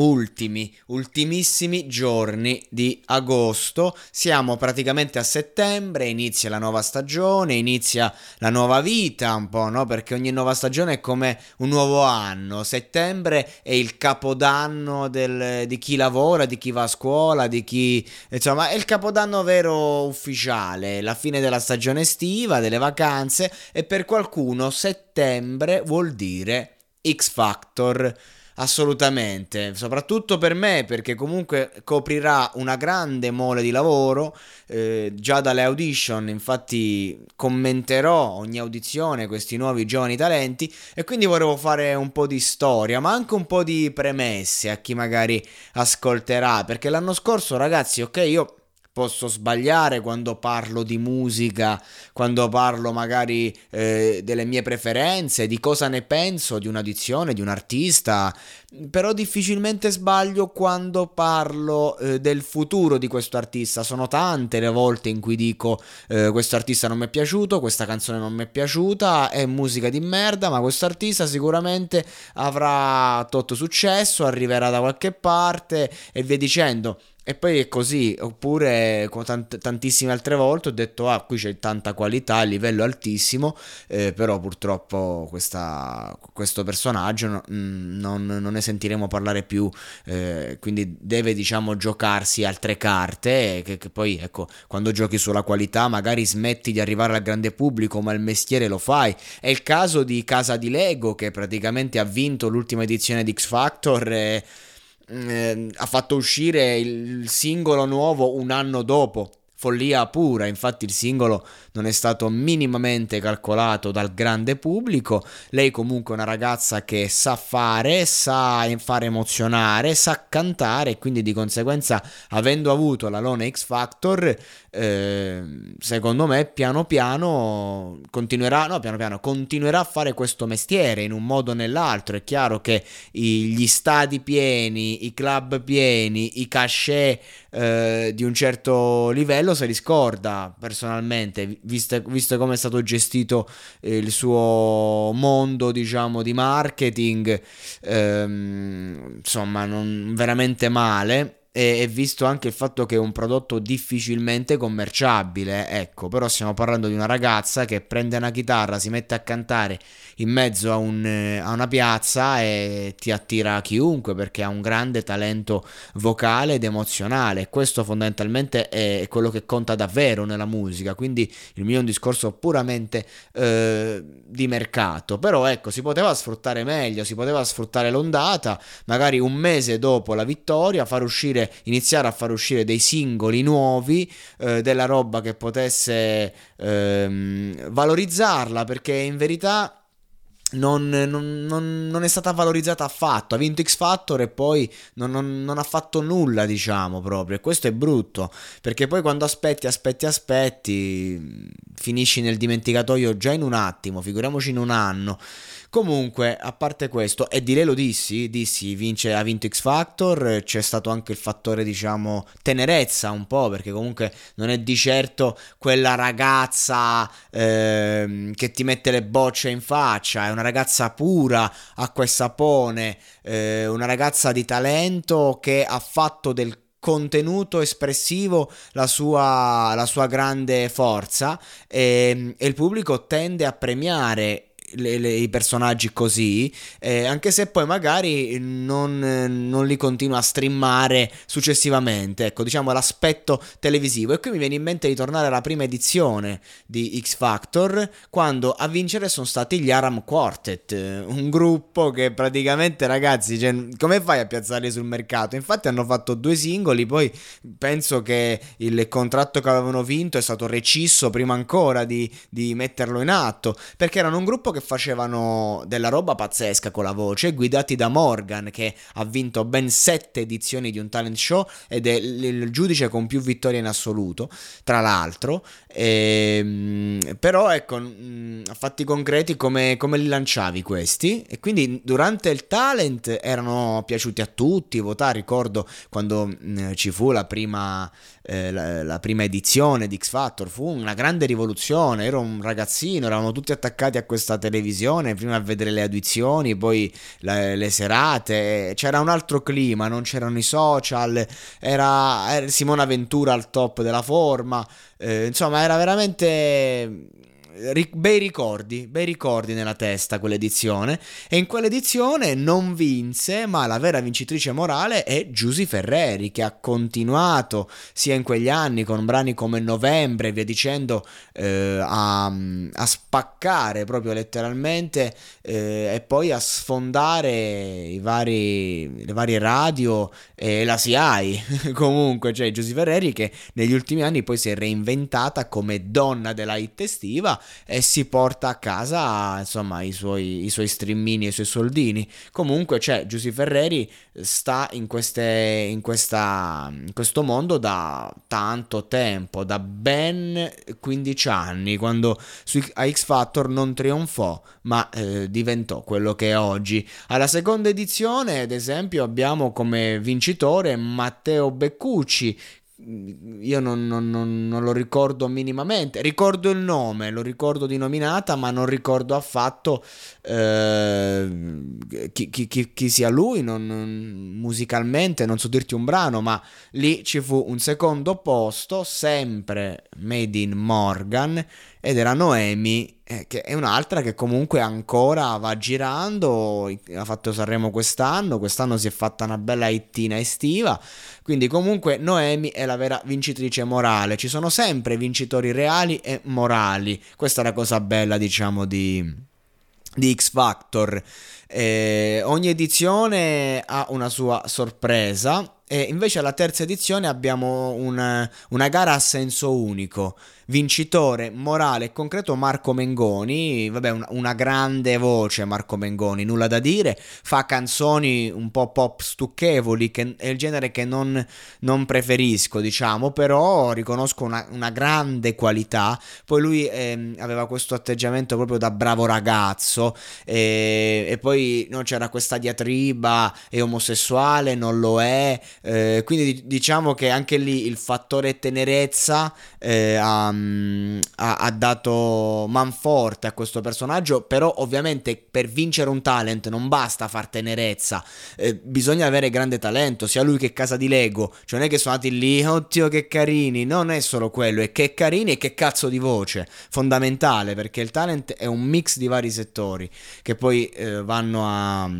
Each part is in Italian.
ultimi, ultimissimi giorni di agosto. Siamo praticamente a settembre, inizia la nuova stagione, inizia la nuova vita un po', no? Perché ogni nuova stagione è come un nuovo anno. Settembre è il capodanno del, di chi lavora, di chi va a scuola, di chi... Insomma, è il capodanno vero ufficiale, la fine della stagione estiva, delle vacanze e per qualcuno settembre vuol dire X Factor. Assolutamente, soprattutto per me perché comunque coprirà una grande mole di lavoro, eh, già dalle audition infatti commenterò ogni audizione questi nuovi giovani talenti e quindi volevo fare un po' di storia ma anche un po' di premesse a chi magari ascolterà perché l'anno scorso ragazzi ok io posso sbagliare quando parlo di musica, quando parlo magari eh, delle mie preferenze, di cosa ne penso di un'audizione, di un artista, però difficilmente sbaglio quando parlo eh, del futuro di questo artista. Sono tante le volte in cui dico eh, questo artista non mi è piaciuto, questa canzone non mi è piaciuta, è musica di merda, ma questo artista sicuramente avrà tutto successo, arriverà da qualche parte e via dicendo. E poi è così, oppure tant- tantissime altre volte ho detto, ah, qui c'è tanta qualità, livello altissimo, eh, però purtroppo questa, questo personaggio no, mm, non, non, ne sentiremo parlare più, eh, quindi deve, diciamo, giocarsi altre carte, che, che, poi, ecco, quando giochi sulla qualità magari smetti di arrivare al grande pubblico, ma il mestiere lo fai. È il caso di Casa di Lego, che praticamente ha vinto l'ultima edizione di X Factor. E, eh, ha fatto uscire il singolo nuovo un anno dopo. Follia pura, infatti il singolo non è stato minimamente calcolato dal grande pubblico. Lei comunque è una ragazza che sa fare, sa fare emozionare, sa cantare e quindi di conseguenza avendo avuto la Lona X Factor, eh, secondo me piano piano continuerà, no, piano piano continuerà a fare questo mestiere in un modo o nell'altro. È chiaro che i, gli stadi pieni, i club pieni, i cachet eh, di un certo livello se li scorda personalmente visto, visto come è stato gestito eh, il suo mondo, diciamo, di marketing, ehm, insomma, non, veramente male e, visto anche il fatto che è un prodotto difficilmente commerciabile, ecco, però stiamo parlando di una ragazza che prende una chitarra, si mette a cantare in mezzo a, un, a una piazza e ti attira chiunque perché ha un grande talento vocale ed emozionale. Questo fondamentalmente è quello che conta davvero nella musica, quindi il mio è un discorso puramente eh, di mercato, però ecco, si poteva sfruttare meglio, si poteva sfruttare l'ondata, magari un mese dopo la vittoria, far uscire iniziare a far uscire dei singoli nuovi, eh, della roba che potesse ehm, valorizzarla, perché in verità non, non, non, non, è stata valorizzata affatto. Ha vinto X Factor e poi non, ha fatto nulla, diciamo proprio. E questo è brutto perché poi quando aspetti, aspetti, aspetti, finisci nel dimenticatoio già in un attimo, figuriamoci in un anno. Comunque, a parte questo, e di lei lo dissi, dissi, vince, ha vinto X Factor, c'è stato anche il fattore, diciamo, tenerezza un po', perché comunque non è di certo quella ragazza eh, che ti mette le bocce in faccia, è una ragazza pura, acqua e sapone, eh, una ragazza di talento che ha fatto del contenuto espressivo la sua, la sua grande forza e, e il pubblico tende a premiare le, le, i personaggi così, eh, anche se poi magari non, non, li continua a streamare successivamente. Ecco, diciamo l'aspetto televisivo. E qui mi viene in mente di tornare alla prima edizione di X Factor, quando a vincere sono stati gli Aram Quartet, un gruppo che praticamente, ragazzi, cioè, come fai a piazzarli sul mercato? Infatti hanno fatto due singoli, poi penso che il contratto che avevano vinto è stato recisso prima ancora di, di metterlo in atto, perché erano un gruppo che che facevano della roba pazzesca con la voce, guidati da Morgan che ha vinto ben sette edizioni di un talent show ed è il giudice con più vittorie in assoluto, tra l'altro. E, ehm, però ecco, a fatti concreti come, come li lanciavi questi? E quindi durante il talent erano piaciuti a tutti, votare, ricordo quando ci fu la prima eh, la, la, prima edizione di X Factor fu una grande rivoluzione. Ero un ragazzino, eravamo tutti attaccati a questa televisione, prima a vedere le audizioni, poi la, le serate. C'era un altro clima, non c'erano i social, era, era Simona Ventura al top della forma. Eh, insomma, era veramente bei ricordi, bei ricordi nella testa quell'edizione. E in quell'edizione non vinse, ma la vera vincitrice morale è Giusy Ferreri che ha continuato sia in quegli anni con brani come Novembre e via dicendo eh, a, a, spaccare proprio letteralmente eh, e poi a sfondare i vari, le varie radio e la SIAI comunque, cioè Giusy Ferreri che negli ultimi anni poi si è reinventata come donna della hit estiva e si porta a casa insomma i suoi, i suoi streamini e i suoi soldini. Comunque c'è Giusy Ferreri sta in, queste, in, questa, in questo mondo da tanto tempo, da ben 15 anni, quando su, a X Factor non trionfò, ma eh, diventò quello che è oggi. Alla seconda edizione, ad esempio, abbiamo come vincitore Matteo Beccucci io non, non, non, non, lo ricordo minimamente. Ricordo il nome, lo ricordo di nominata, ma non ricordo affatto eh, chi, chi, chi, chi, sia lui. musicalmente non so dirti un brano, ma lì ci fu un secondo posto, sempre made in Morgan, ed era Noemi eh, che è un'altra che comunque ancora va girando, ha fatto Sanremo quest'anno, quest'anno si è fatta una bella hittina estiva, quindi comunque Noemi è la vera vincitrice morale, ci sono sempre vincitori reali e morali, questa è la cosa bella diciamo di, di X Factor, eh, ogni edizione ha una sua sorpresa e invece alla terza edizione abbiamo una, una gara a senso unico vincitore morale e concreto Marco Mengoni, vabbè una, una, grande voce Marco Mengoni, nulla da dire, fa canzoni un po' pop stucchevoli, che è il genere che non, non preferisco diciamo, però riconosco una, una grande qualità, poi lui eh, aveva questo atteggiamento proprio da bravo ragazzo e, e poi no, c'era questa diatriba, è omosessuale, non lo è, eh, quindi diciamo che anche lì il fattore tenerezza eh, ha ha, ha, dato manforte a questo personaggio, però ovviamente per vincere un talent non basta far tenerezza, eh, bisogna avere grande talento, sia lui che Casa di Lego, cioè non è che sono andati lì, oddio che carini, non è solo quello, è che carini e che cazzo di voce, fondamentale perché il talent è un mix di vari settori che poi eh, vanno a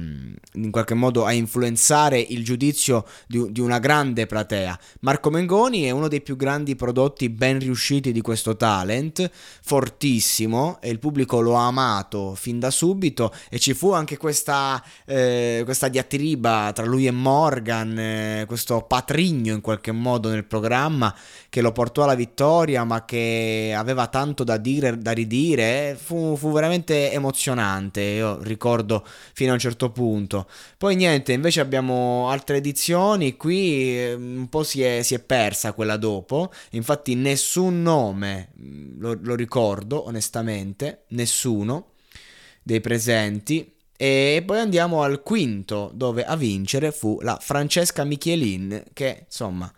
in qualche modo a influenzare il giudizio di, di una grande platea. Marco Mengoni è uno dei più grandi prodotti ben riusciti di questo talent, fortissimo, e il pubblico lo ha amato fin da subito e ci fu anche questa, eh, questa diatriba tra lui e Morgan, eh, questo patrigno in qualche modo nel programma che lo portò alla vittoria ma che aveva tanto da dire, da ridire, fu, fu veramente emozionante, io ricordo fino a un certo punto. Poi niente, invece abbiamo altre edizioni, qui eh, un po' si è, si è persa quella dopo, infatti nessun nome nome mm, lo, lo ricordo onestamente, nessuno dei presenti. E poi andiamo al quinto, dove a vincere fu la Francesca Michelin, che insomma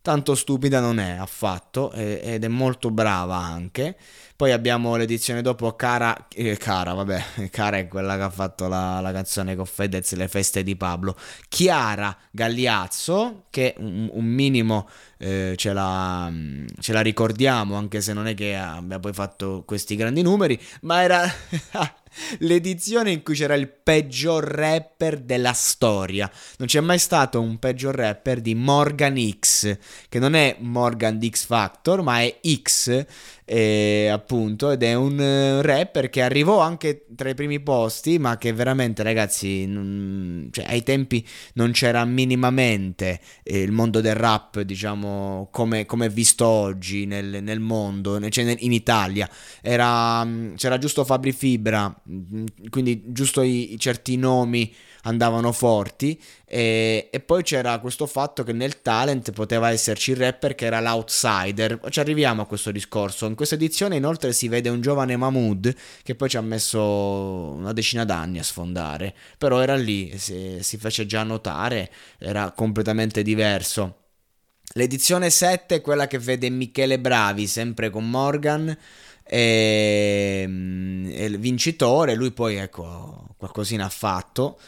tanto stupida non è affatto ed è molto brava anche. Poi abbiamo l'edizione dopo Cara, eh, Cara, vabbè, Cara è quella che ha fatto la, la canzone con Fedez, le feste di Pablo. Chiara Gagliazzo, che un, un minimo eh, ce, la, ce, la, ricordiamo, anche se non è che abbia poi fatto questi grandi numeri, ma era l'edizione in cui c'era il peggior rapper della storia. Non c'è mai stato un peggior rapper di Morgan X, che non è Morgan di X Factor, ma è X e, appunto, ed è un uh, rapper che arrivò anche tra i primi posti, ma che veramente, ragazzi, non, cioè, ai tempi non c'era minimamente eh, il mondo del rap, diciamo, come, come è visto oggi nel, nel mondo, cioè in Italia. Era, mm, c'era giusto Fabri Fibra, mm, quindi giusto i, i certi nomi andavano forti e, e, poi c'era questo fatto che nel talent poteva esserci il rapper che era l'outsider. Ci arriviamo a questo discorso. In questa edizione inoltre si vede un giovane Mahmood che poi ci ha messo una decina d'anni a sfondare. Però era lì si, si fece già notare era completamente diverso. L'edizione 7 è quella che vede Michele Bravi, sempre con Morgan, e, e il vincitore, lui poi ecco qualcosina ha fatto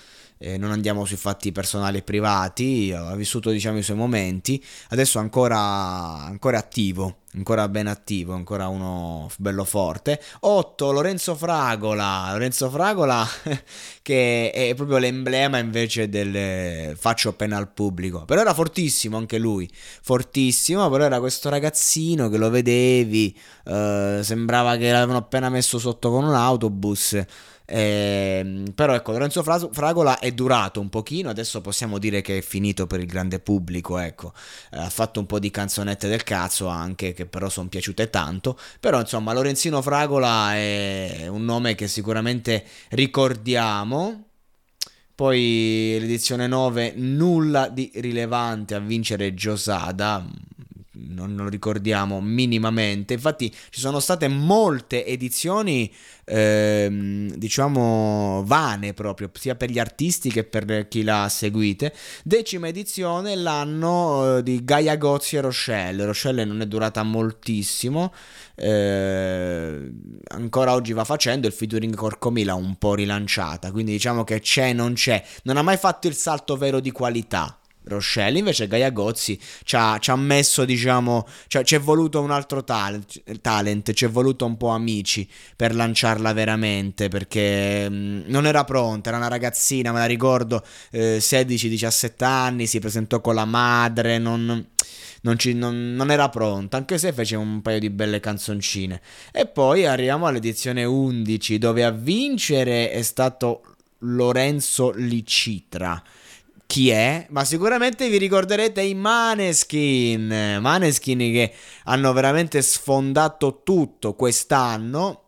eh, non andiamo sui fatti personali e privati, ha vissuto diciamo i suoi momenti, adesso ancora, ancora attivo, ancora ben attivo, ancora uno bello forte. 8 Lorenzo Fragola, Lorenzo Fragola che è proprio l'emblema invece del faccio appena al pubblico, però era fortissimo anche lui, fortissimo, però era questo ragazzino che lo vedevi, eh, sembrava che l'avevano appena messo sotto con un autobus eh, però ecco, Lorenzo Fragola è durato un pochino, adesso possiamo dire che è finito per il grande pubblico, ecco. Eh, ha fatto un po' di canzonette del cazzo anche, che però sono piaciute tanto. Però insomma, Lorenzino Fragola è un nome che sicuramente ricordiamo. Poi l'edizione 9, nulla di rilevante a vincere Giosada, non lo ricordiamo minimamente. Infatti ci sono state molte edizioni, ehm, diciamo, vane proprio, sia per gli artisti che per chi l'ha seguite. Decima edizione l'anno eh, di Gaia Gozzi e Rochelle. Rochelle non è durata moltissimo, eh, ancora oggi va facendo, il featuring Corcomi l'ha un po' rilanciata, quindi diciamo che c'è, non c'è. Non ha mai fatto il salto vero di qualità Rochelle. Invece Gaia Gozzi ci ha, ci ha messo, diciamo, ci è voluto un altro talent, talent, ci è voluto un po' amici per lanciarla veramente, perché mh, mm, non era pronta, era una ragazzina, me la ricordo, eh, 16-17 anni, si presentò con la madre, non... Non, ci, non, non, era pronta, anche se fece un paio di belle canzoncine. E poi arriviamo all'edizione 11, dove a vincere è stato Lorenzo Licitra chi è, ma sicuramente vi ricorderete i Maneskin. Maneskin che hanno veramente sfondato tutto quest'anno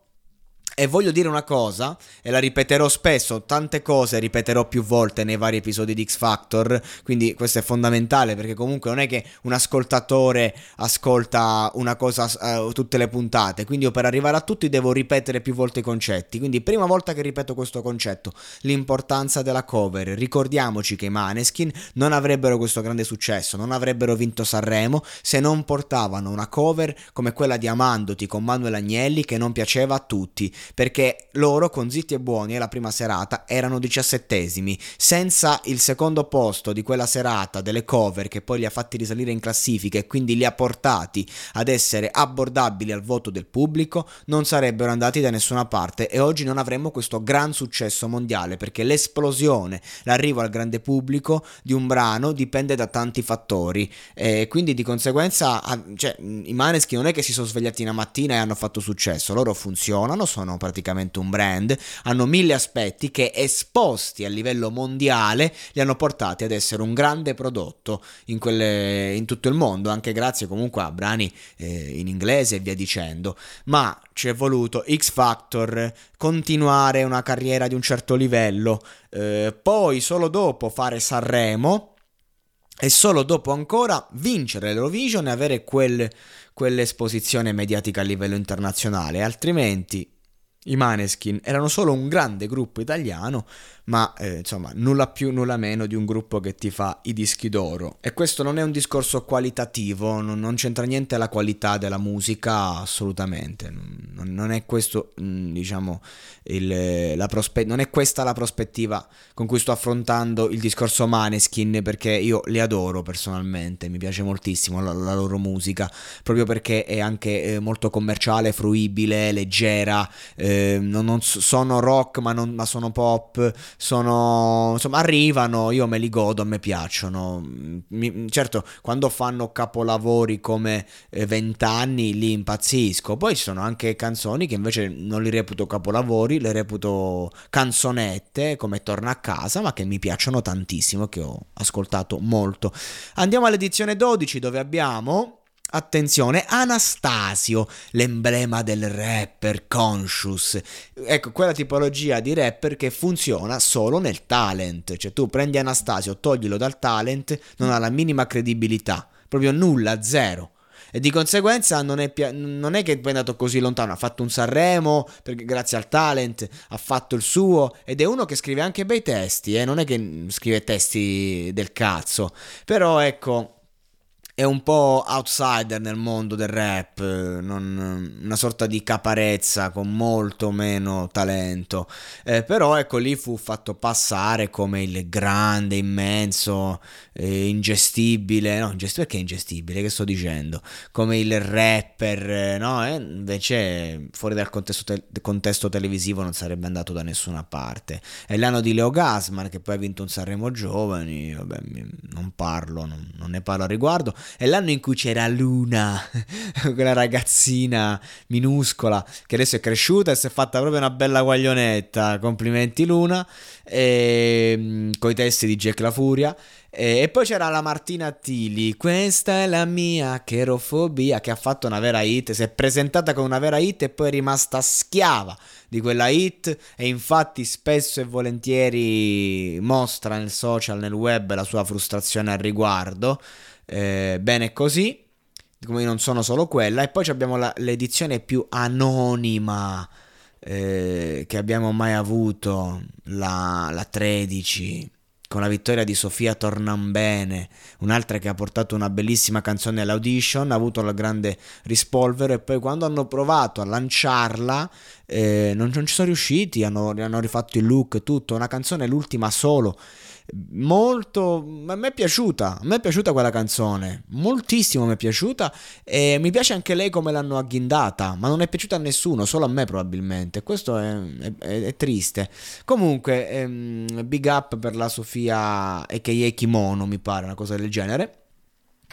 e voglio dire una cosa, e la ripeterò spesso, tante cose ripeterò più volte nei vari episodi di X Factor, quindi questo è fondamentale perché comunque non è che un ascoltatore ascolta una cosa uh, tutte le puntate, quindi io per arrivare a tutti devo ripetere più volte i concetti, quindi prima volta che ripeto questo concetto, l'importanza della cover, ricordiamoci che i Maneskin non avrebbero questo grande successo, non avrebbero vinto Sanremo se non portavano una cover come quella di Amandoti con Manuel Agnelli che non piaceva a tutti perché loro con Zitti e Buoni la prima serata erano diciassettesimi, senza il secondo posto di quella serata delle cover che poi li ha fatti risalire in classifica e quindi li ha portati ad essere abbordabili al voto del pubblico, non sarebbero andati da nessuna parte e oggi non avremmo questo gran successo mondiale perché l'esplosione, l'arrivo al grande pubblico di un brano dipende da tanti fattori. E quindi di conseguenza cioè, i Maneschi non è che si sono svegliati una mattina e hanno fatto successo, loro funzionano, sono sono praticamente un brand, hanno mille aspetti che esposti a livello mondiale li hanno portati ad essere un grande prodotto in, quelle, in tutto il mondo, anche grazie comunque a brani eh, in inglese e via dicendo. Ma ci è voluto X Factor, continuare una carriera di un certo livello, eh, poi solo dopo fare Sanremo e solo dopo ancora vincere l'Eurovision e avere quel, quell'esposizione mediatica a livello internazionale, altrimenti i Maneskin erano solo un grande gruppo italiano ma eh, insomma nulla più nulla meno di un gruppo che ti fa i dischi d'oro. E questo non è un discorso qualitativo non, non c'entra niente la qualità della musica assolutamente. Non, non è questo mm, diciamo il, la prospe- non è questa la prospettiva con cui sto affrontando il discorso Maneskin perché io li adoro personalmente mi piace moltissimo la, la loro musica proprio perché è anche eh, molto commerciale fruibile leggera eh, non, sono rock ma, ma sono pop sono, insomma, arrivano, io me li godo, a me piacciono. Mi, certo, quando fanno capolavori come eh, Vent'anni, li impazzisco. Poi ci sono anche canzoni che invece non li reputo capolavori, le reputo canzonette, come Torna a casa, ma che mi piacciono tantissimo, che ho ascoltato molto. Andiamo all'edizione 12 dove abbiamo Attenzione, Anastasio, l'emblema del rapper conscious. Ecco, quella tipologia di rapper che funziona solo nel talent. Cioè tu prendi Anastasio, toglilo dal talent, non ha la minima credibilità. Proprio nulla, zero. E di conseguenza non è, non è che è andato così lontano, ha fatto un Sanremo perché grazie al talent ha fatto il suo ed è uno che scrive anche bei testi, eh? non è che scrive testi del cazzo. Però ecco, è un po' outsider nel mondo del rap, non, una sorta di caparezza con molto meno talento. Eh, però ecco lì fu fatto passare come il grande, immenso, eh, ingestibile, no, ingestibile perché ingestibile, che sto dicendo? Come il rapper, eh, no? Eh, invece fuori dal contesto, te- contesto, televisivo non sarebbe andato da nessuna parte. È l'anno di Leo Gasman che poi ha vinto un Sanremo Giovani, vabbè, non parlo, non, non ne parlo a riguardo è l'anno in cui c'era Luna, quella ragazzina minuscola che adesso è cresciuta e si è fatta proprio una bella guaglionetta. Complimenti Luna, ehm, con i testi di Jack La Furia. E, poi c'era la Martina Attili, questa è la mia cherofobia, che ha fatto una vera hit, si è presentata con una vera hit e poi è rimasta schiava di quella hit e infatti spesso e volentieri mostra nel social, nel web la sua frustrazione al riguardo eh, bene così. Come non sono solo quella. E poi abbiamo la, l'edizione più anonima eh, che abbiamo mai avuto, la, la 13 con la vittoria di Sofia Tornambene, un'altra che ha portato una bellissima canzone all'audition, ha avuto la grande rispolvero e poi quando hanno provato a lanciarla eh, non, non, ci sono riusciti, hanno, hanno rifatto il look, tutto, una canzone l'ultima solo. Molto a me è piaciuta a me è piaciuta quella canzone. Moltissimo mi è piaciuta e mi piace anche lei come l'hanno agghindata ma non è piaciuta a nessuno solo a me probabilmente. Questo è, è, è triste. Comunque ehm, big up per la Sofia a.k.a. Kimono mi pare una cosa del genere.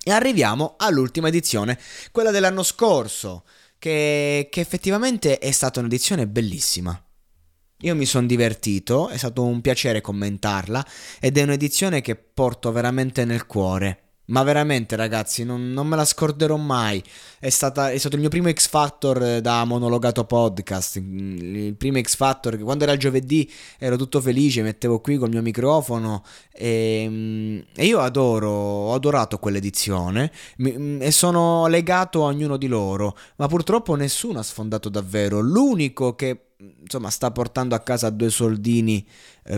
E arriviamo all'ultima edizione quella dell'anno scorso che, che effettivamente è stata un'edizione bellissima io mi sono divertito, è stato un piacere commentarla ed è un'edizione che porto veramente nel cuore. Ma veramente ragazzi, non, non me la scorderò mai. È, stata, è, stato il mio primo X Factor eh, da monologato podcast. Il primo X Factor che quando era il giovedì ero tutto felice, mettevo qui col mio microfono e, mm, e io adoro, ho adorato quell'edizione mm, e sono legato a ognuno di loro. Ma purtroppo nessuno ha sfondato davvero. L'unico che insomma sta portando a casa due soldini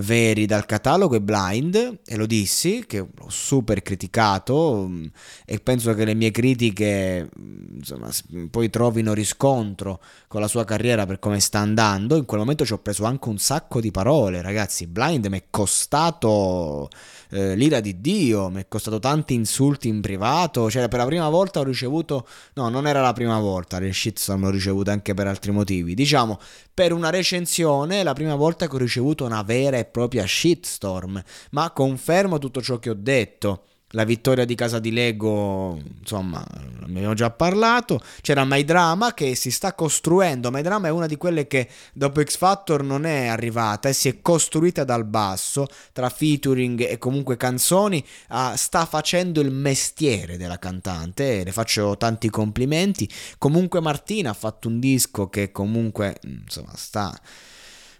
veri dal catalogo è Blind e lo dissi che l'ho super criticato mm, e penso che le mie critiche mm, insomma poi trovino riscontro con la sua carriera per come sta andando. In quel momento ci ho preso anche un sacco di parole ragazzi. Blind mi è costato eh, l'ira di Dio, mi è costato tanti insulti in privato, cioè per la prima volta ho ricevuto, no non era la prima volta, le shitstorm l'ho ricevute anche per altri motivi, diciamo per una recensione la prima volta che ho ricevuto una vera e propria shitstorm, ma confermo tutto ciò che ho detto la vittoria di casa di Lego, insomma, ne abbiamo già parlato. C'era My Drama che si sta costruendo. My Drama è una di quelle che dopo X Factor non è arrivata e si è costruita dal basso tra featuring e comunque canzoni. Uh, sta facendo il mestiere della cantante e le faccio tanti complimenti. Comunque Martina ha fatto un disco che comunque, insomma, sta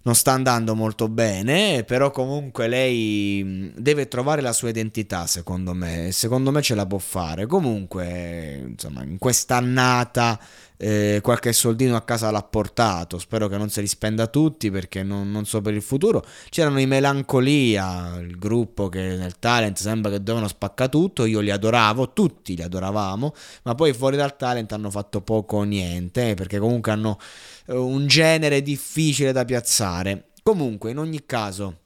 non sta andando molto bene, però comunque lei deve trovare la sua identità, secondo me, secondo me ce la può fare. Comunque, insomma, in quest'annata eh, qualche soldino a casa l'ha portato, spero che non se li spenda tutti perché non, non, so per il futuro. C'erano i Melancolia, il gruppo che nel talent sembra che dovevano spaccare tutto, io li adoravo, tutti li adoravamo, ma poi fuori dal talent hanno fatto poco o niente perché comunque hanno eh, un genere difficile da piazzare. Comunque, in ogni caso,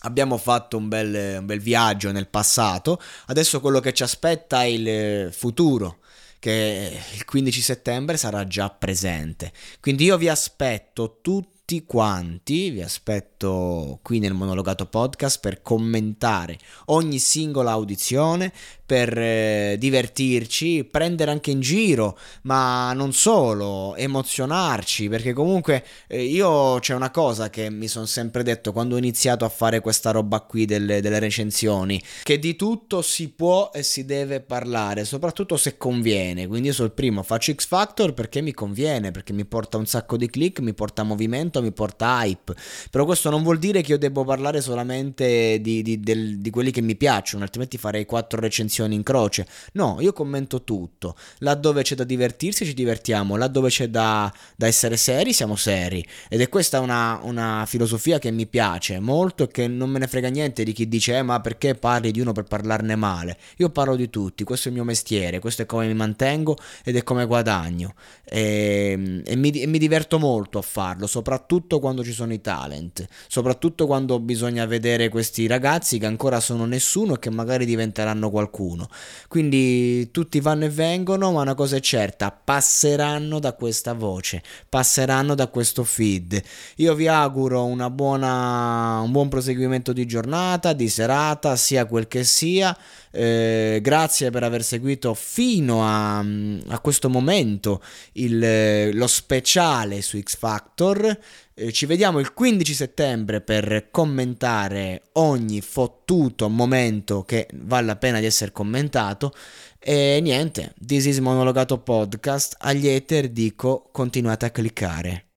abbiamo fatto un bel, un bel viaggio nel passato, adesso quello che ci aspetta è il futuro che il 15 settembre sarà già presente. Quindi io vi aspetto tutti tutti quanti, vi aspetto qui nel monologato podcast per commentare ogni singola audizione, per eh, divertirci, prendere anche in giro, ma non solo, emozionarci, perché comunque eh, io c'è una cosa che mi sono sempre detto quando ho iniziato a fare questa roba qui delle, delle recensioni, che di tutto si può e si deve parlare, soprattutto se conviene, quindi io sono il primo, faccio X Factor perché mi conviene, perché mi porta un sacco di click, mi porta movimento, mi porta hype, però questo non vuol dire che io devo parlare solamente di, di, del, di quelli che mi piacciono, altrimenti farei quattro recensioni in croce. No, io commento tutto. Laddove c'è da divertirsi ci divertiamo, laddove c'è da, da essere seri siamo seri. Ed è questa una, una, filosofia che mi piace molto e che non me ne frega niente di chi dice eh, ma perché parli di uno per parlarne male. Io parlo di tutti, questo è il mio mestiere, questo è come mi mantengo ed è come guadagno. E, e, mi, e mi diverto molto a farlo, soprattutto quando ci sono i talent, soprattutto quando bisogna vedere questi ragazzi che ancora sono nessuno e che magari diventeranno qualcuno. Quindi tutti vanno e vengono, ma una cosa è certa, passeranno da questa voce, passeranno da questo feed. Io vi auguro una buona, un buon proseguimento di giornata, di serata, sia quel che sia. Eh, grazie per aver seguito fino a, a questo momento il, lo speciale su X Factor. Eh, ci vediamo il 15 settembre per commentare ogni fottuto momento che vale la pena di essere commentato. E niente, This is Monologato Podcast. Agli ether dico continuate a cliccare.